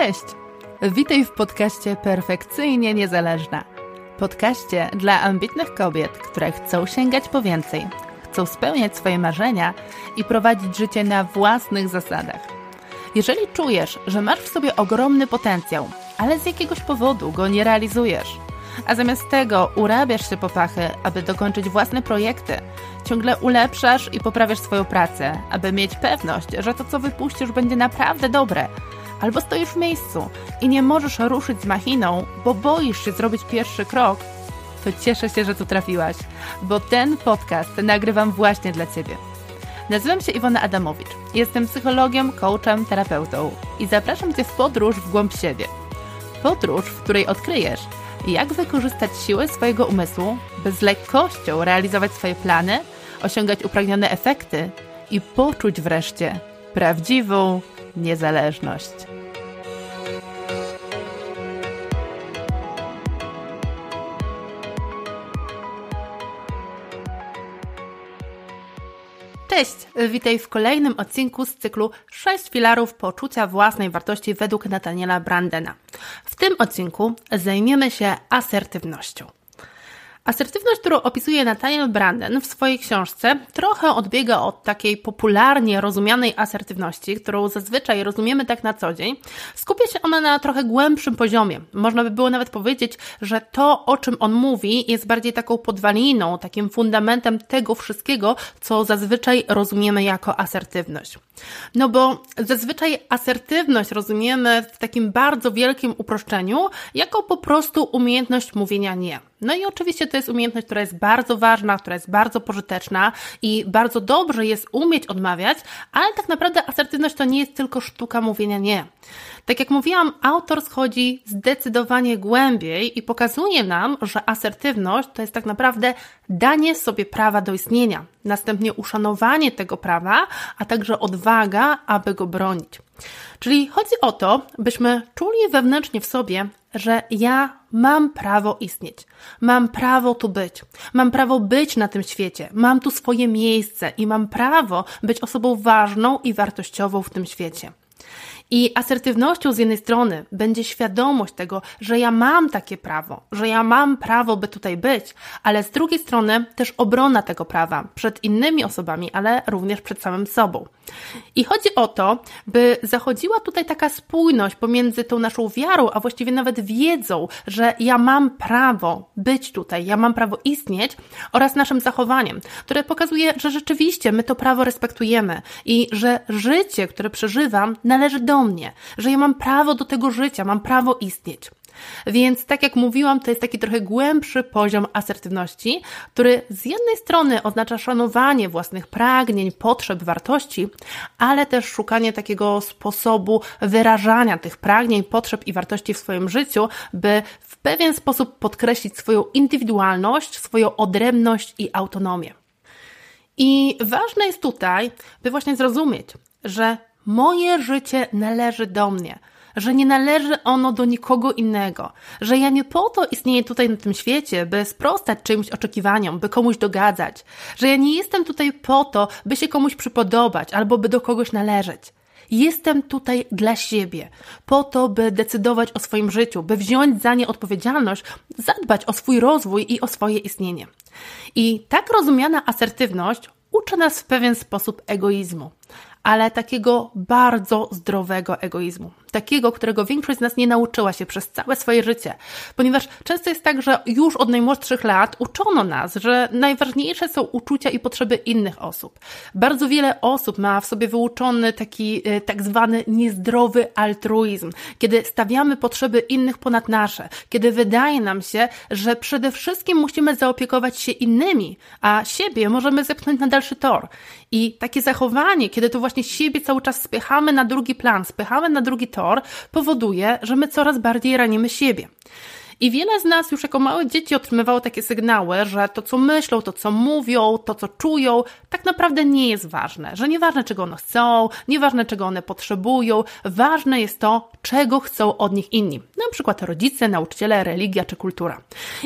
Cześć! Witaj w podcaście Perfekcyjnie Niezależna. Podcaście dla ambitnych kobiet, które chcą sięgać po więcej, chcą spełniać swoje marzenia i prowadzić życie na własnych zasadach. Jeżeli czujesz, że masz w sobie ogromny potencjał, ale z jakiegoś powodu go nie realizujesz, a zamiast tego urabiasz się po pachy, aby dokończyć własne projekty, ciągle ulepszasz i poprawiasz swoją pracę, aby mieć pewność, że to, co wypuścisz, będzie naprawdę dobre – albo stoisz w miejscu i nie możesz ruszyć z machiną, bo boisz się zrobić pierwszy krok, to cieszę się, że tu trafiłaś, bo ten podcast nagrywam właśnie dla Ciebie. Nazywam się Iwona Adamowicz. Jestem psychologiem, coachem, terapeutą i zapraszam Cię w podróż w głąb siebie. Podróż, w której odkryjesz, jak wykorzystać siłę swojego umysłu, by z lekkością realizować swoje plany, osiągać upragnione efekty i poczuć wreszcie prawdziwą niezależność. Cześć, witaj w kolejnym odcinku z cyklu 6 filarów poczucia własnej wartości według Nathaniela Brandena. W tym odcinku zajmiemy się asertywnością. Asertywność, którą opisuje Nathaniel Branden w swojej książce, trochę odbiega od takiej popularnie rozumianej asertywności, którą zazwyczaj rozumiemy tak na co dzień. Skupia się ona na trochę głębszym poziomie. Można by było nawet powiedzieć, że to, o czym on mówi, jest bardziej taką podwaliną, takim fundamentem tego wszystkiego, co zazwyczaj rozumiemy jako asertywność. No bo zazwyczaj asertywność rozumiemy w takim bardzo wielkim uproszczeniu, jako po prostu umiejętność mówienia nie. No i oczywiście to jest umiejętność, która jest bardzo ważna, która jest bardzo pożyteczna i bardzo dobrze jest umieć odmawiać, ale tak naprawdę asertywność to nie jest tylko sztuka mówienia nie. Tak jak mówiłam, autor schodzi zdecydowanie głębiej i pokazuje nam, że asertywność to jest tak naprawdę danie sobie prawa do istnienia, następnie uszanowanie tego prawa, a także odwaga, aby go bronić. Czyli chodzi o to, byśmy czuli wewnętrznie w sobie, że ja mam prawo istnieć, mam prawo tu być, mam prawo być na tym świecie, mam tu swoje miejsce i mam prawo być osobą ważną i wartościową w tym świecie. I asertywnością z jednej strony będzie świadomość tego, że ja mam takie prawo, że ja mam prawo, by tutaj być, ale z drugiej strony też obrona tego prawa przed innymi osobami, ale również przed samym sobą. I chodzi o to, by zachodziła tutaj taka spójność pomiędzy tą naszą wiarą, a właściwie nawet wiedzą, że ja mam prawo być tutaj, ja mam prawo istnieć, oraz naszym zachowaniem, które pokazuje, że rzeczywiście my to prawo respektujemy i że życie, które przeżywam, należy do mnie, że ja mam prawo do tego życia, mam prawo istnieć. Więc tak jak mówiłam, to jest taki trochę głębszy poziom asertywności, który z jednej strony oznacza szanowanie własnych pragnień, potrzeb, wartości, ale też szukanie takiego sposobu wyrażania tych pragnień, potrzeb i wartości w swoim życiu, by w pewien sposób podkreślić swoją indywidualność, swoją odrębność i autonomię. I ważne jest tutaj, by właśnie zrozumieć, że moje życie należy do mnie, że nie należy ono do nikogo innego, że ja nie po to istnieję tutaj na tym świecie, by sprostać czyimś oczekiwaniom, by komuś dogadzać, że ja nie jestem tutaj po to, by się komuś przypodobać albo by do kogoś należeć. Jestem tutaj dla siebie, po to, by decydować o swoim życiu, by wziąć za nie odpowiedzialność, zadbać o swój rozwój i o swoje istnienie. I tak rozumiana asertywność uczy nas w pewien sposób egoizmu ale takiego bardzo zdrowego egoizmu. Takiego, którego większość z nas nie nauczyła się przez całe swoje życie. Ponieważ często jest tak, że już od najmłodszych lat uczono nas, że najważniejsze są uczucia i potrzeby innych osób. Bardzo wiele osób ma w sobie wyuczony taki e, tak zwany niezdrowy altruizm, kiedy stawiamy potrzeby innych ponad nasze, kiedy wydaje nam się, że przede wszystkim musimy zaopiekować się innymi, a siebie możemy zepchnąć na dalszy tor. I takie zachowanie, kiedy to właśnie siebie cały czas spychamy na drugi plan, spychamy na drugi powoduje, że my coraz bardziej ranimy siebie. I wiele z nas już jako małe dzieci otrzymywało takie sygnały, że to, co myślą, to, co mówią, to, co czują, tak naprawdę nie jest ważne. Że nieważne, czego one chcą, nieważne, czego one potrzebują, ważne jest to, czego chcą od nich inni. na przykład rodzice, nauczyciele, religia czy kultura.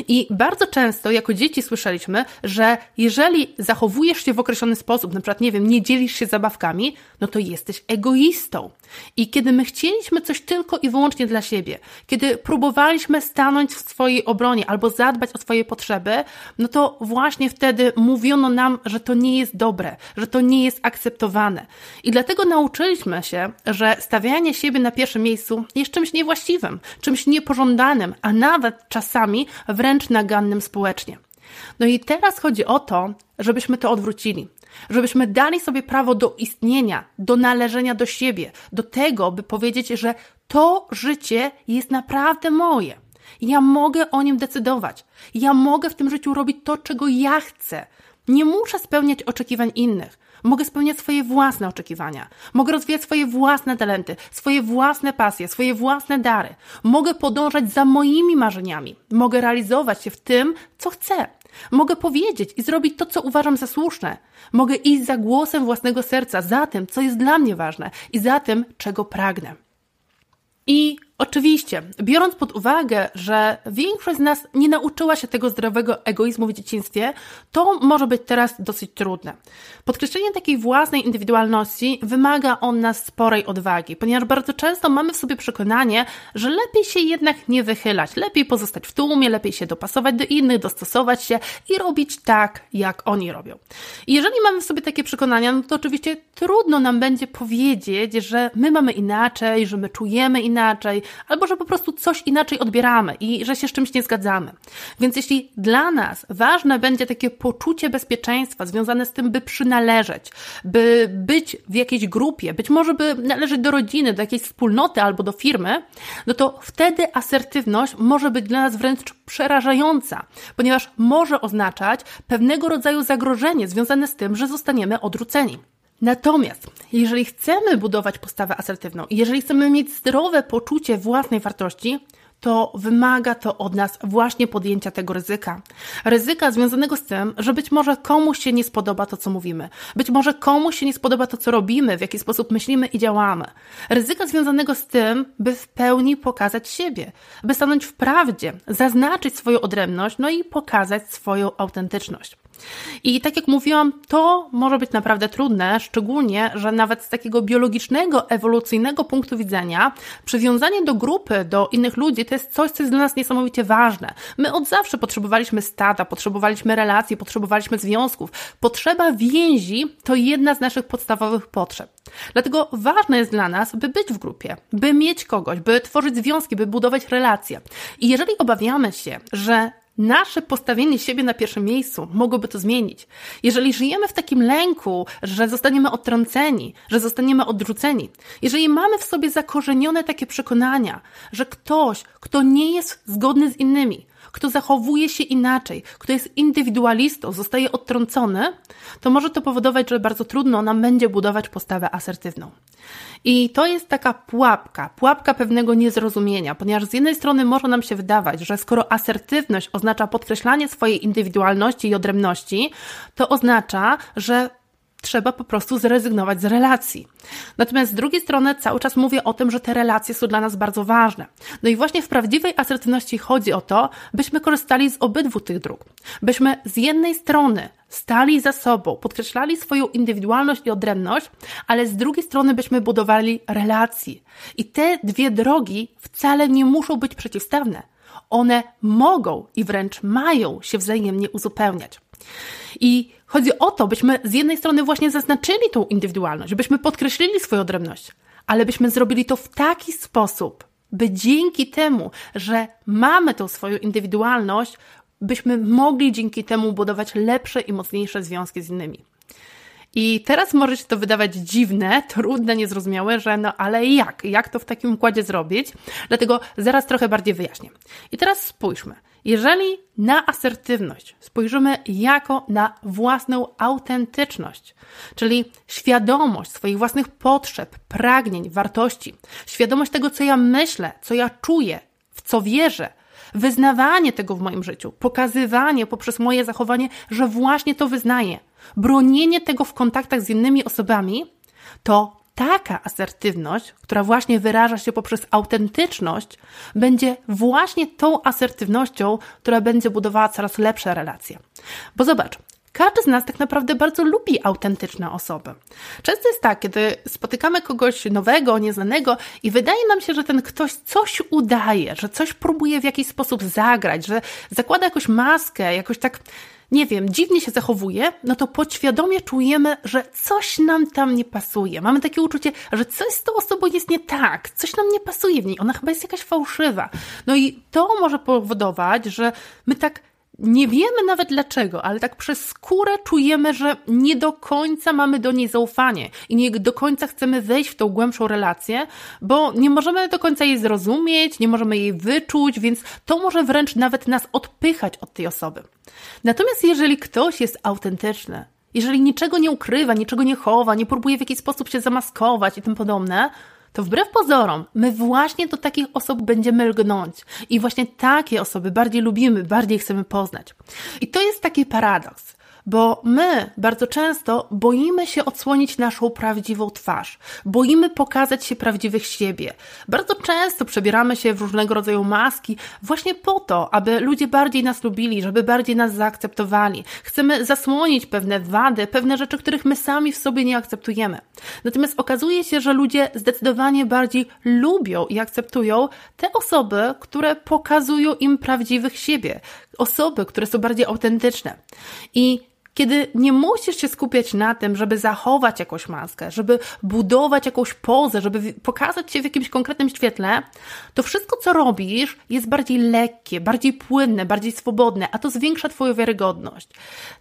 I bardzo często jako dzieci słyszeliśmy, że jeżeli zachowujesz się w określony sposób, na przykład, nie wiem, nie dzielisz się zabawkami, no to jesteś egoistą. I kiedy my chcieliśmy coś tylko i wyłącznie dla siebie, kiedy próbowaliśmy stanąć w swojej obronie albo zadbać o swoje potrzeby, no to właśnie wtedy mówiono nam, że to nie jest dobre, że to nie jest akceptowane. I dlatego nauczyliśmy się, że stawianie siebie na pierwszym miejscu jest czymś niewłaściwym, czymś niepożądanym, a nawet czasami wręcz nagannym społecznie. No i teraz chodzi o to, żebyśmy to odwrócili. Żebyśmy dali sobie prawo do istnienia, do należenia do siebie, do tego, by powiedzieć, że to życie jest naprawdę moje. Ja mogę o nim decydować. Ja mogę w tym życiu robić to, czego ja chcę. Nie muszę spełniać oczekiwań innych. Mogę spełniać swoje własne oczekiwania. Mogę rozwijać swoje własne talenty, swoje własne pasje, swoje własne dary. Mogę podążać za moimi marzeniami. Mogę realizować się w tym, co chcę. Mogę powiedzieć i zrobić to, co uważam za słuszne. Mogę iść za głosem własnego serca, za tym, co jest dla mnie ważne i za tym, czego pragnę. I Oczywiście, biorąc pod uwagę, że większość z nas nie nauczyła się tego zdrowego egoizmu w dzieciństwie, to może być teraz dosyć trudne. Podkreślenie takiej własnej indywidualności wymaga on nas sporej odwagi, ponieważ bardzo często mamy w sobie przekonanie, że lepiej się jednak nie wychylać, lepiej pozostać w tłumie, lepiej się dopasować do innych, dostosować się i robić tak, jak oni robią. Jeżeli mamy w sobie takie przekonania, no to oczywiście trudno nam będzie powiedzieć, że my mamy inaczej, że my czujemy inaczej, albo że po prostu coś inaczej odbieramy i że się z czymś nie zgadzamy. Więc jeśli dla nas ważne będzie takie poczucie bezpieczeństwa związane z tym, by przynależeć, by być w jakiejś grupie, być może by należeć do rodziny, do jakiejś wspólnoty albo do firmy, no to wtedy asertywność może być dla nas wręcz przerażająca, ponieważ może oznaczać pewnego rodzaju zagrożenie związane z tym, że zostaniemy odrzuceni. Natomiast, jeżeli chcemy budować postawę asertywną jeżeli chcemy mieć zdrowe poczucie własnej wartości, to wymaga to od nas właśnie podjęcia tego ryzyka. Ryzyka związanego z tym, że być może komuś się nie spodoba to, co mówimy. Być może komuś się nie spodoba to, co robimy, w jaki sposób myślimy i działamy. Ryzyka związanego z tym, by w pełni pokazać siebie, by stanąć w prawdzie, zaznaczyć swoją odrębność, no i pokazać swoją autentyczność. I tak jak mówiłam, to może być naprawdę trudne, szczególnie, że nawet z takiego biologicznego, ewolucyjnego punktu widzenia, przywiązanie do grupy, do innych ludzi, to jest coś, co jest dla nas niesamowicie ważne. My od zawsze potrzebowaliśmy stada, potrzebowaliśmy relacji, potrzebowaliśmy związków. Potrzeba więzi to jedna z naszych podstawowych potrzeb. Dlatego ważne jest dla nas, by być w grupie, by mieć kogoś, by tworzyć związki, by budować relacje. I jeżeli obawiamy się, że Nasze postawienie siebie na pierwszym miejscu mogłoby to zmienić. Jeżeli żyjemy w takim lęku, że zostaniemy odtrąceni, że zostaniemy odrzuceni, jeżeli mamy w sobie zakorzenione takie przekonania, że ktoś, kto nie jest zgodny z innymi, kto zachowuje się inaczej, kto jest indywidualistą, zostaje odtrącony, to może to powodować, że bardzo trudno nam będzie budować postawę asertywną. I to jest taka pułapka, pułapka pewnego niezrozumienia, ponieważ z jednej strony może nam się wydawać, że skoro asertywność oznacza podkreślanie swojej indywidualności i odrębności, to oznacza, że trzeba po prostu zrezygnować z relacji. Natomiast z drugiej strony cały czas mówię o tym, że te relacje są dla nas bardzo ważne. No i właśnie w prawdziwej asertywności chodzi o to, byśmy korzystali z obydwu tych dróg. Byśmy z jednej strony stali za sobą, podkreślali swoją indywidualność i odrębność, ale z drugiej strony byśmy budowali relacje. I te dwie drogi wcale nie muszą być przeciwstawne. One mogą i wręcz mają się wzajemnie uzupełniać. I chodzi o to, byśmy z jednej strony właśnie zaznaczyli tą indywidualność, byśmy podkreślili swoją odrębność, ale byśmy zrobili to w taki sposób, by dzięki temu, że mamy tą swoją indywidualność, byśmy mogli dzięki temu budować lepsze i mocniejsze związki z innymi. I teraz może się to wydawać dziwne, trudne, niezrozumiałe, że no ale jak? Jak to w takim układzie zrobić? Dlatego zaraz trochę bardziej wyjaśnię. I teraz spójrzmy. Jeżeli na asertywność spojrzymy jako na własną autentyczność, czyli świadomość swoich własnych potrzeb, pragnień, wartości, świadomość tego, co ja myślę, co ja czuję, w co wierzę, wyznawanie tego w moim życiu, pokazywanie poprzez moje zachowanie, że właśnie to wyznaję, bronienie tego w kontaktach z innymi osobami, to taka asertywność, która właśnie wyraża się poprzez autentyczność, będzie właśnie tą asertywnością, która będzie budowała coraz lepsze relacje. Bo zobacz, każdy z nas tak naprawdę bardzo lubi autentyczne osoby. Często jest tak, kiedy spotykamy kogoś nowego, nieznanego i wydaje nam się, że ten ktoś coś udaje, że coś próbuje w jakiś sposób zagrać, że zakłada jakąś maskę, jakoś tak nie wiem, dziwnie się zachowuje, no to podświadomie czujemy, że coś nam tam nie pasuje. Mamy takie uczucie, że coś z tą osobą jest nie tak, coś nam nie pasuje w niej, ona chyba jest jakaś fałszywa. No i to może powodować, że my tak nie wiemy nawet dlaczego, ale tak przez skórę czujemy, że nie do końca mamy do niej zaufanie i nie do końca chcemy wejść w tą głębszą relację, bo nie możemy do końca jej zrozumieć, nie możemy jej wyczuć, więc to może wręcz nawet nas odpychać od tej osoby. Natomiast jeżeli ktoś jest autentyczny, jeżeli niczego nie ukrywa, niczego nie chowa, nie próbuje w jakiś sposób się zamaskować i tym podobne, to wbrew pozorom, my właśnie do takich osób będziemy lgnąć. I właśnie takie osoby bardziej lubimy, bardziej chcemy poznać. I to jest taki paradoks bo my bardzo często boimy się odsłonić naszą prawdziwą twarz, boimy pokazać się prawdziwych siebie. Bardzo często przebieramy się w różnego rodzaju maski właśnie po to, aby ludzie bardziej nas lubili, żeby bardziej nas zaakceptowali. Chcemy zasłonić pewne wady, pewne rzeczy, których my sami w sobie nie akceptujemy. Natomiast okazuje się, że ludzie zdecydowanie bardziej lubią i akceptują te osoby, które pokazują im prawdziwych siebie, osoby, które są bardziej autentyczne. I kiedy nie musisz się skupiać na tym, żeby zachować jakąś maskę, żeby budować jakąś pozę, żeby pokazać się w jakimś konkretnym świetle, to wszystko, co robisz, jest bardziej lekkie, bardziej płynne, bardziej swobodne, a to zwiększa Twoją wiarygodność.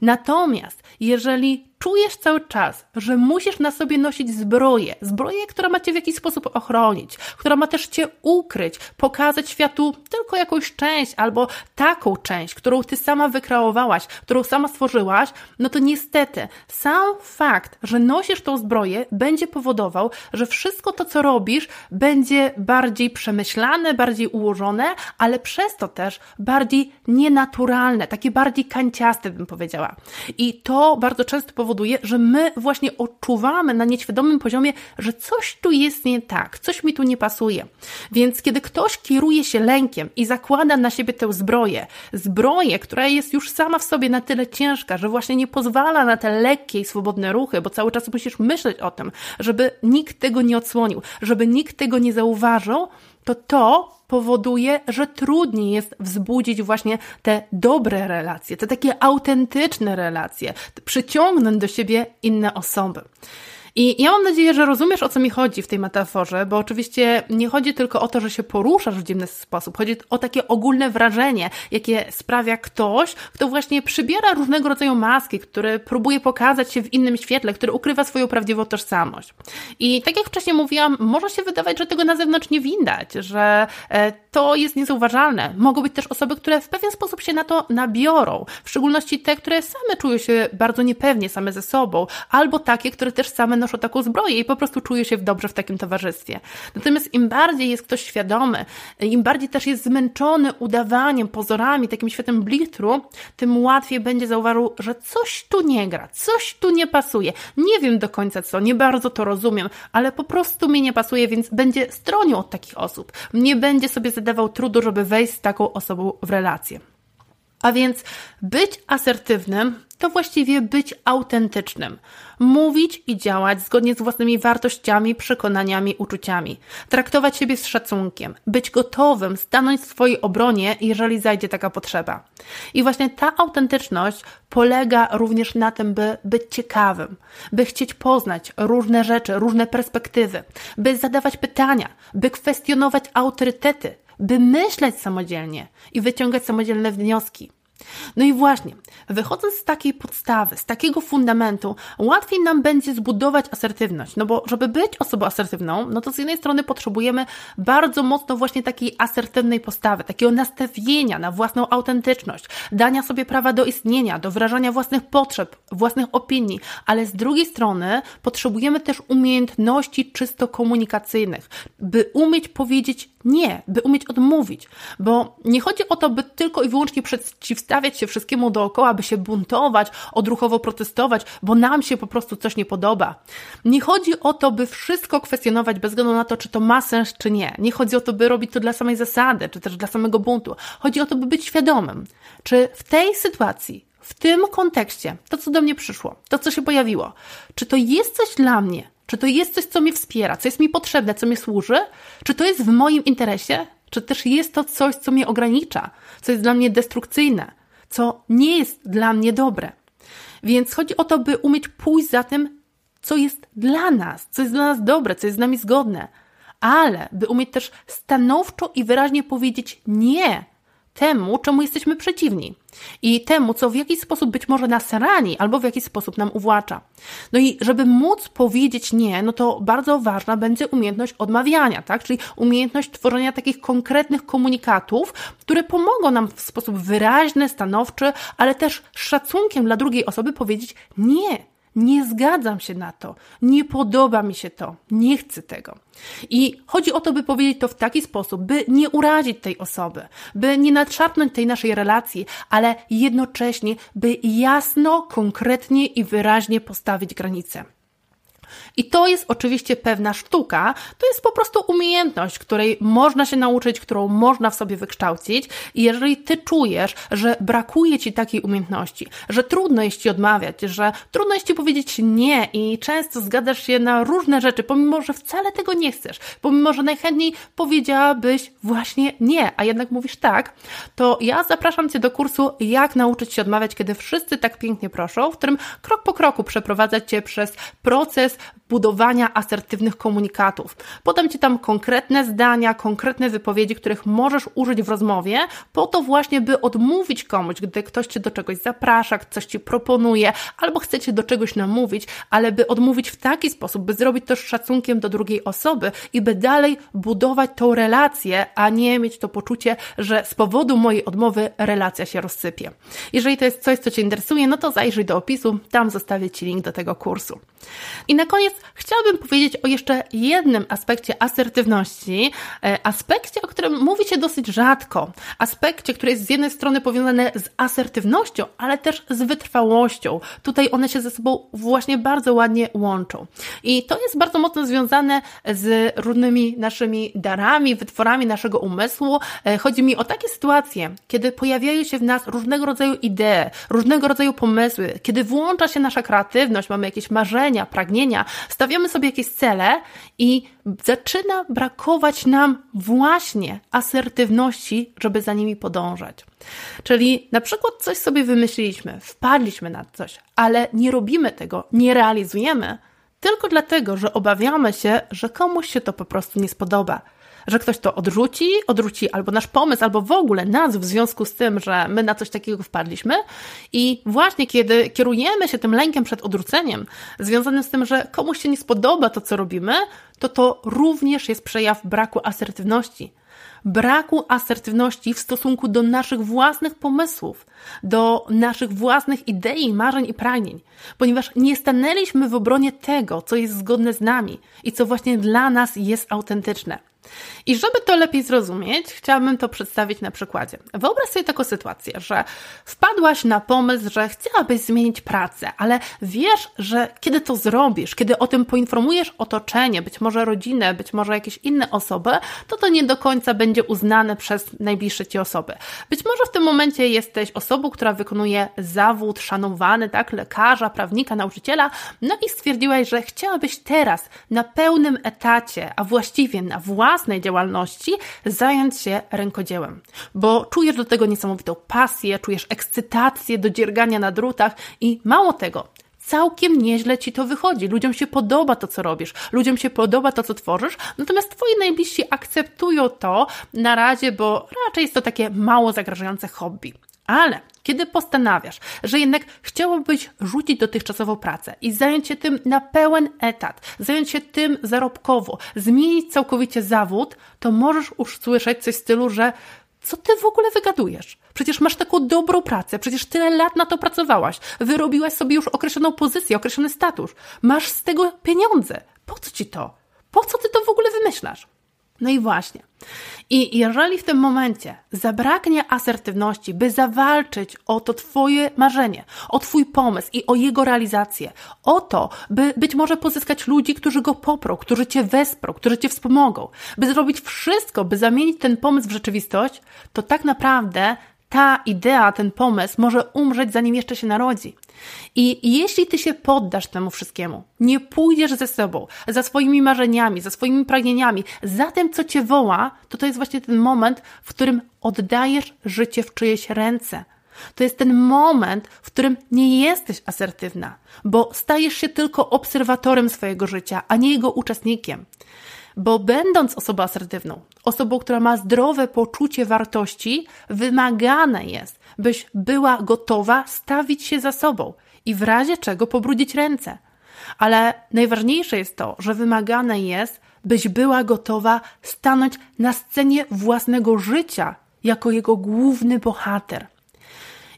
Natomiast jeżeli czujesz cały czas, że musisz na sobie nosić zbroję, zbroję, która ma cię w jakiś sposób ochronić, która ma też cię ukryć, pokazać światu tylko jakąś część albo taką część, którą ty sama wykreowałaś, którą sama stworzyłaś, no to niestety sam fakt, że nosisz tą zbroję, będzie powodował, że wszystko to, co robisz, będzie bardziej przemyślane, bardziej ułożone, ale przez to też bardziej nienaturalne, takie bardziej kanciaste, bym powiedziała. I to bardzo często powoduje, powoduje, że my właśnie odczuwamy na nieświadomym poziomie, że coś tu jest nie tak, coś mi tu nie pasuje. Więc kiedy ktoś kieruje się lękiem i zakłada na siebie tę zbroję, zbroję, która jest już sama w sobie na tyle ciężka, że właśnie nie pozwala na te lekkie i swobodne ruchy, bo cały czas musisz myśleć o tym, żeby nikt tego nie odsłonił, żeby nikt tego nie zauważył, to to powoduje, że trudniej jest wzbudzić właśnie te dobre relacje, te takie autentyczne relacje, przyciągnąć do siebie inne osoby. I ja mam nadzieję, że rozumiesz, o co mi chodzi w tej metaforze, bo oczywiście nie chodzi tylko o to, że się poruszasz w dziwny sposób. Chodzi o takie ogólne wrażenie, jakie sprawia ktoś, kto właśnie przybiera różnego rodzaju maski, który próbuje pokazać się w innym świetle, który ukrywa swoją prawdziwą tożsamość. I tak jak wcześniej mówiłam, może się wydawać, że tego na zewnątrz nie widać, że e, to jest niezauważalne. Mogą być też osoby, które w pewien sposób się na to nabiorą, w szczególności te, które same czują się bardzo niepewnie same ze sobą, albo takie, które też same noszą taką zbroję i po prostu czują się dobrze w takim towarzystwie. Natomiast im bardziej jest ktoś świadomy, im bardziej też jest zmęczony udawaniem, pozorami, takim światem blitru, tym łatwiej będzie zauważył, że coś tu nie gra, coś tu nie pasuje. Nie wiem do końca co, nie bardzo to rozumiem, ale po prostu mi nie pasuje, więc będzie stronił od takich osób. Nie będzie sobie zadawał trudu, żeby wejść z taką osobą w relację. A więc być asertywnym to właściwie być autentycznym. Mówić i działać zgodnie z własnymi wartościami, przekonaniami, uczuciami. Traktować siebie z szacunkiem. Być gotowym, stanąć w swojej obronie, jeżeli zajdzie taka potrzeba. I właśnie ta autentyczność polega również na tym, by być ciekawym, by chcieć poznać różne rzeczy, różne perspektywy, by zadawać pytania, by kwestionować autorytety, by myśleć samodzielnie i wyciągać samodzielne wnioski. No i właśnie, wychodząc z takiej podstawy, z takiego fundamentu, łatwiej nam będzie zbudować asertywność. No bo, żeby być osobą asertywną, no to z jednej strony potrzebujemy bardzo mocno właśnie takiej asertywnej postawy, takiego nastawienia na własną autentyczność, dania sobie prawa do istnienia, do wyrażania własnych potrzeb, własnych opinii, ale z drugiej strony potrzebujemy też umiejętności czysto komunikacyjnych, by umieć powiedzieć nie, by umieć odmówić, bo nie chodzi o to, by tylko i wyłącznie przeciwstawiać się wszystkiemu dookoła, by się buntować, odruchowo protestować, bo nam się po prostu coś nie podoba. Nie chodzi o to, by wszystko kwestionować bez względu na to, czy to ma sens, czy nie. Nie chodzi o to, by robić to dla samej zasady, czy też dla samego buntu. Chodzi o to, by być świadomym, czy w tej sytuacji, w tym kontekście, to co do mnie przyszło, to co się pojawiło, czy to jest coś dla mnie, czy to jest coś, co mnie wspiera, co jest mi potrzebne, co mi służy? Czy to jest w moim interesie? Czy też jest to coś, co mnie ogranicza, co jest dla mnie destrukcyjne, co nie jest dla mnie dobre? Więc chodzi o to, by umieć pójść za tym, co jest dla nas, co jest dla nas dobre, co jest z nami zgodne, ale by umieć też stanowczo i wyraźnie powiedzieć nie temu, czemu jesteśmy przeciwni i temu, co w jakiś sposób być może nas rani albo w jakiś sposób nam uwłacza. No i żeby móc powiedzieć nie, no to bardzo ważna będzie umiejętność odmawiania, tak? Czyli umiejętność tworzenia takich konkretnych komunikatów, które pomogą nam w sposób wyraźny, stanowczy, ale też z szacunkiem dla drugiej osoby powiedzieć nie, nie zgadzam się na to, nie podoba mi się to, nie chcę tego. I chodzi o to, by powiedzieć to w taki sposób, by nie urazić tej osoby, by nie nadszarpnąć tej naszej relacji, ale jednocześnie, by jasno, konkretnie i wyraźnie postawić granice. I to jest oczywiście pewna sztuka, to jest po prostu umiejętność, której można się nauczyć, którą można w sobie wykształcić. I jeżeli ty czujesz, że brakuje ci takiej umiejętności, że trudno jest ci odmawiać, że trudno jest ci powiedzieć nie i często zgadzasz się na różne rzeczy, pomimo, że wcale tego nie chcesz, pomimo, że najchętniej powiedziałabyś właśnie nie, a jednak mówisz tak, to ja zapraszam cię do kursu Jak nauczyć się odmawiać, kiedy wszyscy tak pięknie proszą, w którym krok po kroku przeprowadzać cię przez proces budowania asertywnych komunikatów. Podam Ci tam konkretne zdania, konkretne wypowiedzi, których możesz użyć w rozmowie, po to właśnie, by odmówić komuś, gdy ktoś Cię do czegoś zaprasza, coś Ci proponuje, albo chce Cię do czegoś namówić, ale by odmówić w taki sposób, by zrobić to z szacunkiem do drugiej osoby i by dalej budować tą relację, a nie mieć to poczucie, że z powodu mojej odmowy relacja się rozsypie. Jeżeli to jest coś, co Cię interesuje, no to zajrzyj do opisu, tam zostawię Ci link do tego kursu. I na koniec chciałabym powiedzieć o jeszcze jednym aspekcie asertywności, e, aspekcie, o którym mówi się dosyć rzadko, aspekcie, który jest z jednej strony powiązany z asertywnością, ale też z wytrwałością. Tutaj one się ze sobą właśnie bardzo ładnie łączą. I to jest bardzo mocno związane z różnymi naszymi darami, wytworami naszego umysłu. E, chodzi mi o takie sytuacje, kiedy pojawiają się w nas różnego rodzaju idee, różnego rodzaju pomysły, kiedy włącza się nasza kreatywność, mamy jakieś marzenia, pragnienia, stawiamy sobie jakieś cele i zaczyna brakować nam właśnie asertywności, żeby za nimi podążać. Czyli na przykład coś sobie wymyśliliśmy, wpadliśmy na coś, ale nie robimy tego, nie realizujemy, tylko dlatego, że obawiamy się, że komuś się to po prostu nie spodoba, że ktoś to odrzuci, odrzuci albo nasz pomysł, albo w ogóle nas w związku z tym, że my na coś takiego wpadliśmy. I właśnie kiedy kierujemy się tym lękiem przed odrzuceniem, związanym z tym, że komuś się nie spodoba to, co robimy, to to również jest przejaw braku asertywności braku asertywności w stosunku do naszych własnych pomysłów, do naszych własnych idei, marzeń i pragnień, ponieważ nie stanęliśmy w obronie tego, co jest zgodne z nami i co właśnie dla nas jest autentyczne. I żeby to lepiej zrozumieć, chciałabym to przedstawić na przykładzie. Wyobraź sobie taką sytuację, że wpadłaś na pomysł, że chciałabyś zmienić pracę, ale wiesz, że kiedy to zrobisz, kiedy o tym poinformujesz otoczenie, być może rodzinę, być może jakieś inne osoby, to to nie do końca będzie uznane przez najbliższe ci osoby. Być może w tym momencie jesteś osobą, która wykonuje zawód szanowany, tak, lekarza, prawnika, nauczyciela, no i stwierdziłaś, że chciałabyś teraz na pełnym etacie, a właściwie na własnej działalności, zająć się rękodziełem, bo czujesz do tego niesamowitą pasję, czujesz ekscytację do dziergania na drutach i mało tego, całkiem nieźle ci to wychodzi. Ludziom się podoba to, co robisz, ludziom się podoba to, co tworzysz, natomiast twoi najbliżsi akceptują to na razie, bo raczej jest to takie mało zagrażające hobby. Ale kiedy postanawiasz, że jednak chciałabyś rzucić dotychczasową pracę i zająć się tym na pełen etat, zająć się tym zarobkowo, zmienić całkowicie zawód, to możesz usłyszeć coś w stylu, że co ty w ogóle wygadujesz? Przecież masz taką dobrą pracę, przecież tyle lat na to pracowałaś, wyrobiłaś sobie już określoną pozycję, określony status, masz z tego pieniądze. Po co ci to? Po co ty to w ogóle wymyślasz? No i właśnie. I jeżeli w tym momencie zabraknie asertywności, by zawalczyć o to Twoje marzenie, o Twój pomysł i o jego realizację, o to, by być może pozyskać ludzi, którzy go poprą, którzy Cię wesprą, którzy Cię wspomogą, by zrobić wszystko, by zamienić ten pomysł w rzeczywistość, to tak naprawdę ta idea, ten pomysł może umrzeć, zanim jeszcze się narodzi. I jeśli ty się poddasz temu wszystkiemu, nie pójdziesz ze sobą, za swoimi marzeniami, za swoimi pragnieniami, za tym, co cię woła, to to jest właśnie ten moment, w którym oddajesz życie w czyjeś ręce. To jest ten moment, w którym nie jesteś asertywna, bo stajesz się tylko obserwatorem swojego życia, a nie jego uczestnikiem. Bo będąc osobą asertywną, osobą, która ma zdrowe poczucie wartości, wymagane jest, byś była gotowa stawić się za sobą i w razie czego pobrudzić ręce. Ale najważniejsze jest to, że wymagane jest, byś była gotowa stanąć na scenie własnego życia jako jego główny bohater.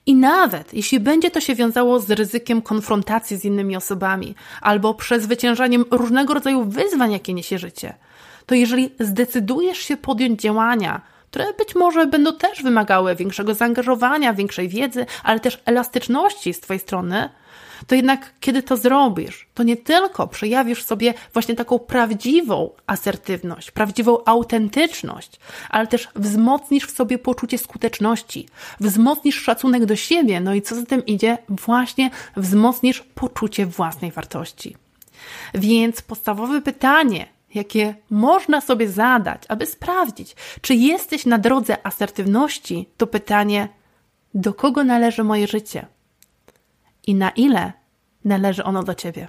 I nawet jeśli będzie to się wiązało z ryzykiem konfrontacji z innymi osobami albo przezwyciężaniem różnego rodzaju wyzwań, jakie niesie życie, to jeżeli zdecydujesz się podjąć działania, które być może będą też wymagały większego zaangażowania, większej wiedzy, ale też elastyczności z Twojej strony, to jednak kiedy to zrobisz, to nie tylko przejawisz sobie właśnie taką prawdziwą asertywność, prawdziwą autentyczność, ale też wzmocnisz w sobie poczucie skuteczności, wzmocnisz szacunek do siebie, no i co za tym idzie, właśnie wzmocnisz poczucie własnej wartości. Więc podstawowe pytanie, jakie można sobie zadać, aby sprawdzić, czy jesteś na drodze asertywności, to pytanie, do kogo należy moje życie i na ile należy ono do ciebie.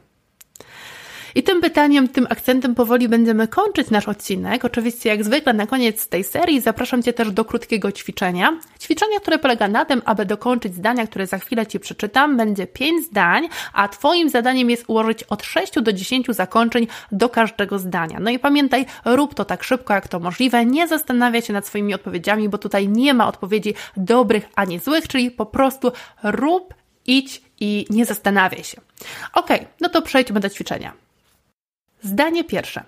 I tym pytaniem, tym akcentem powoli będziemy kończyć nasz odcinek. Oczywiście, jak zwykle, na koniec tej serii zapraszam Cię też do krótkiego ćwiczenia. Ćwiczenie, które polega na tym, aby dokończyć zdania, które za chwilę Ci przeczytam, będzie 5 zdań, a Twoim zadaniem jest ułożyć od 6 do 10 zakończeń do każdego zdania. No i pamiętaj, rób to tak szybko, jak to możliwe. Nie zastanawiaj się nad swoimi odpowiedziami, bo tutaj nie ma odpowiedzi dobrych ani złych, czyli po prostu rób, idź i nie zastanawiaj się. Ok, no to przejdźmy do ćwiczenia. Zdanie pierwsze.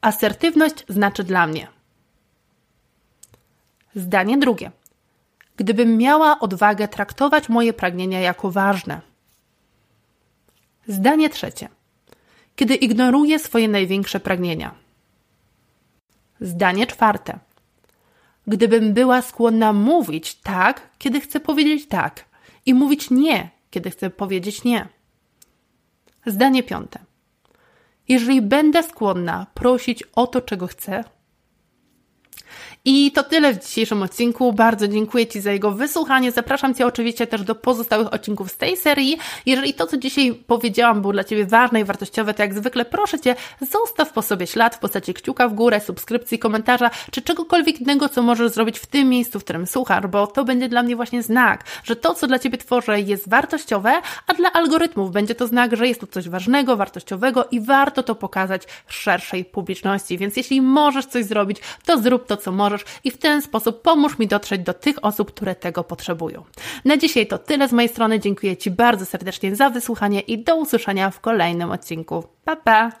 Asertywność znaczy dla mnie. Zdanie drugie. Gdybym miała odwagę traktować moje pragnienia jako ważne. Zdanie trzecie. Kiedy ignoruję swoje największe pragnienia. Zdanie czwarte. Gdybym była skłonna mówić tak, kiedy chcę powiedzieć tak, i mówić nie, kiedy chcę powiedzieć nie. Zdanie piąte jeżeli będę skłonna prosić o to, czego chcę. I to tyle w dzisiejszym odcinku. Bardzo dziękuję Ci za jego wysłuchanie. Zapraszam Cię oczywiście też do pozostałych odcinków z tej serii. Jeżeli to, co dzisiaj powiedziałam, było dla Ciebie ważne i wartościowe, to jak zwykle proszę Cię, zostaw po sobie ślad w postaci kciuka w górę, subskrypcji, komentarza, czy czegokolwiek innego, co możesz zrobić w tym miejscu, w którym słuchasz, bo to będzie dla mnie właśnie znak, że to, co dla Ciebie tworzę, jest wartościowe, a dla algorytmów będzie to znak, że jest to coś ważnego, wartościowego i warto to pokazać szerszej publiczności. Więc jeśli możesz coś zrobić, to zrób to, co możesz i w ten sposób pomóż mi dotrzeć do tych osób, które tego potrzebują. Na dzisiaj to tyle z mojej strony. Dziękuję Ci bardzo serdecznie za wysłuchanie i do usłyszenia w kolejnym odcinku. Pa, pa!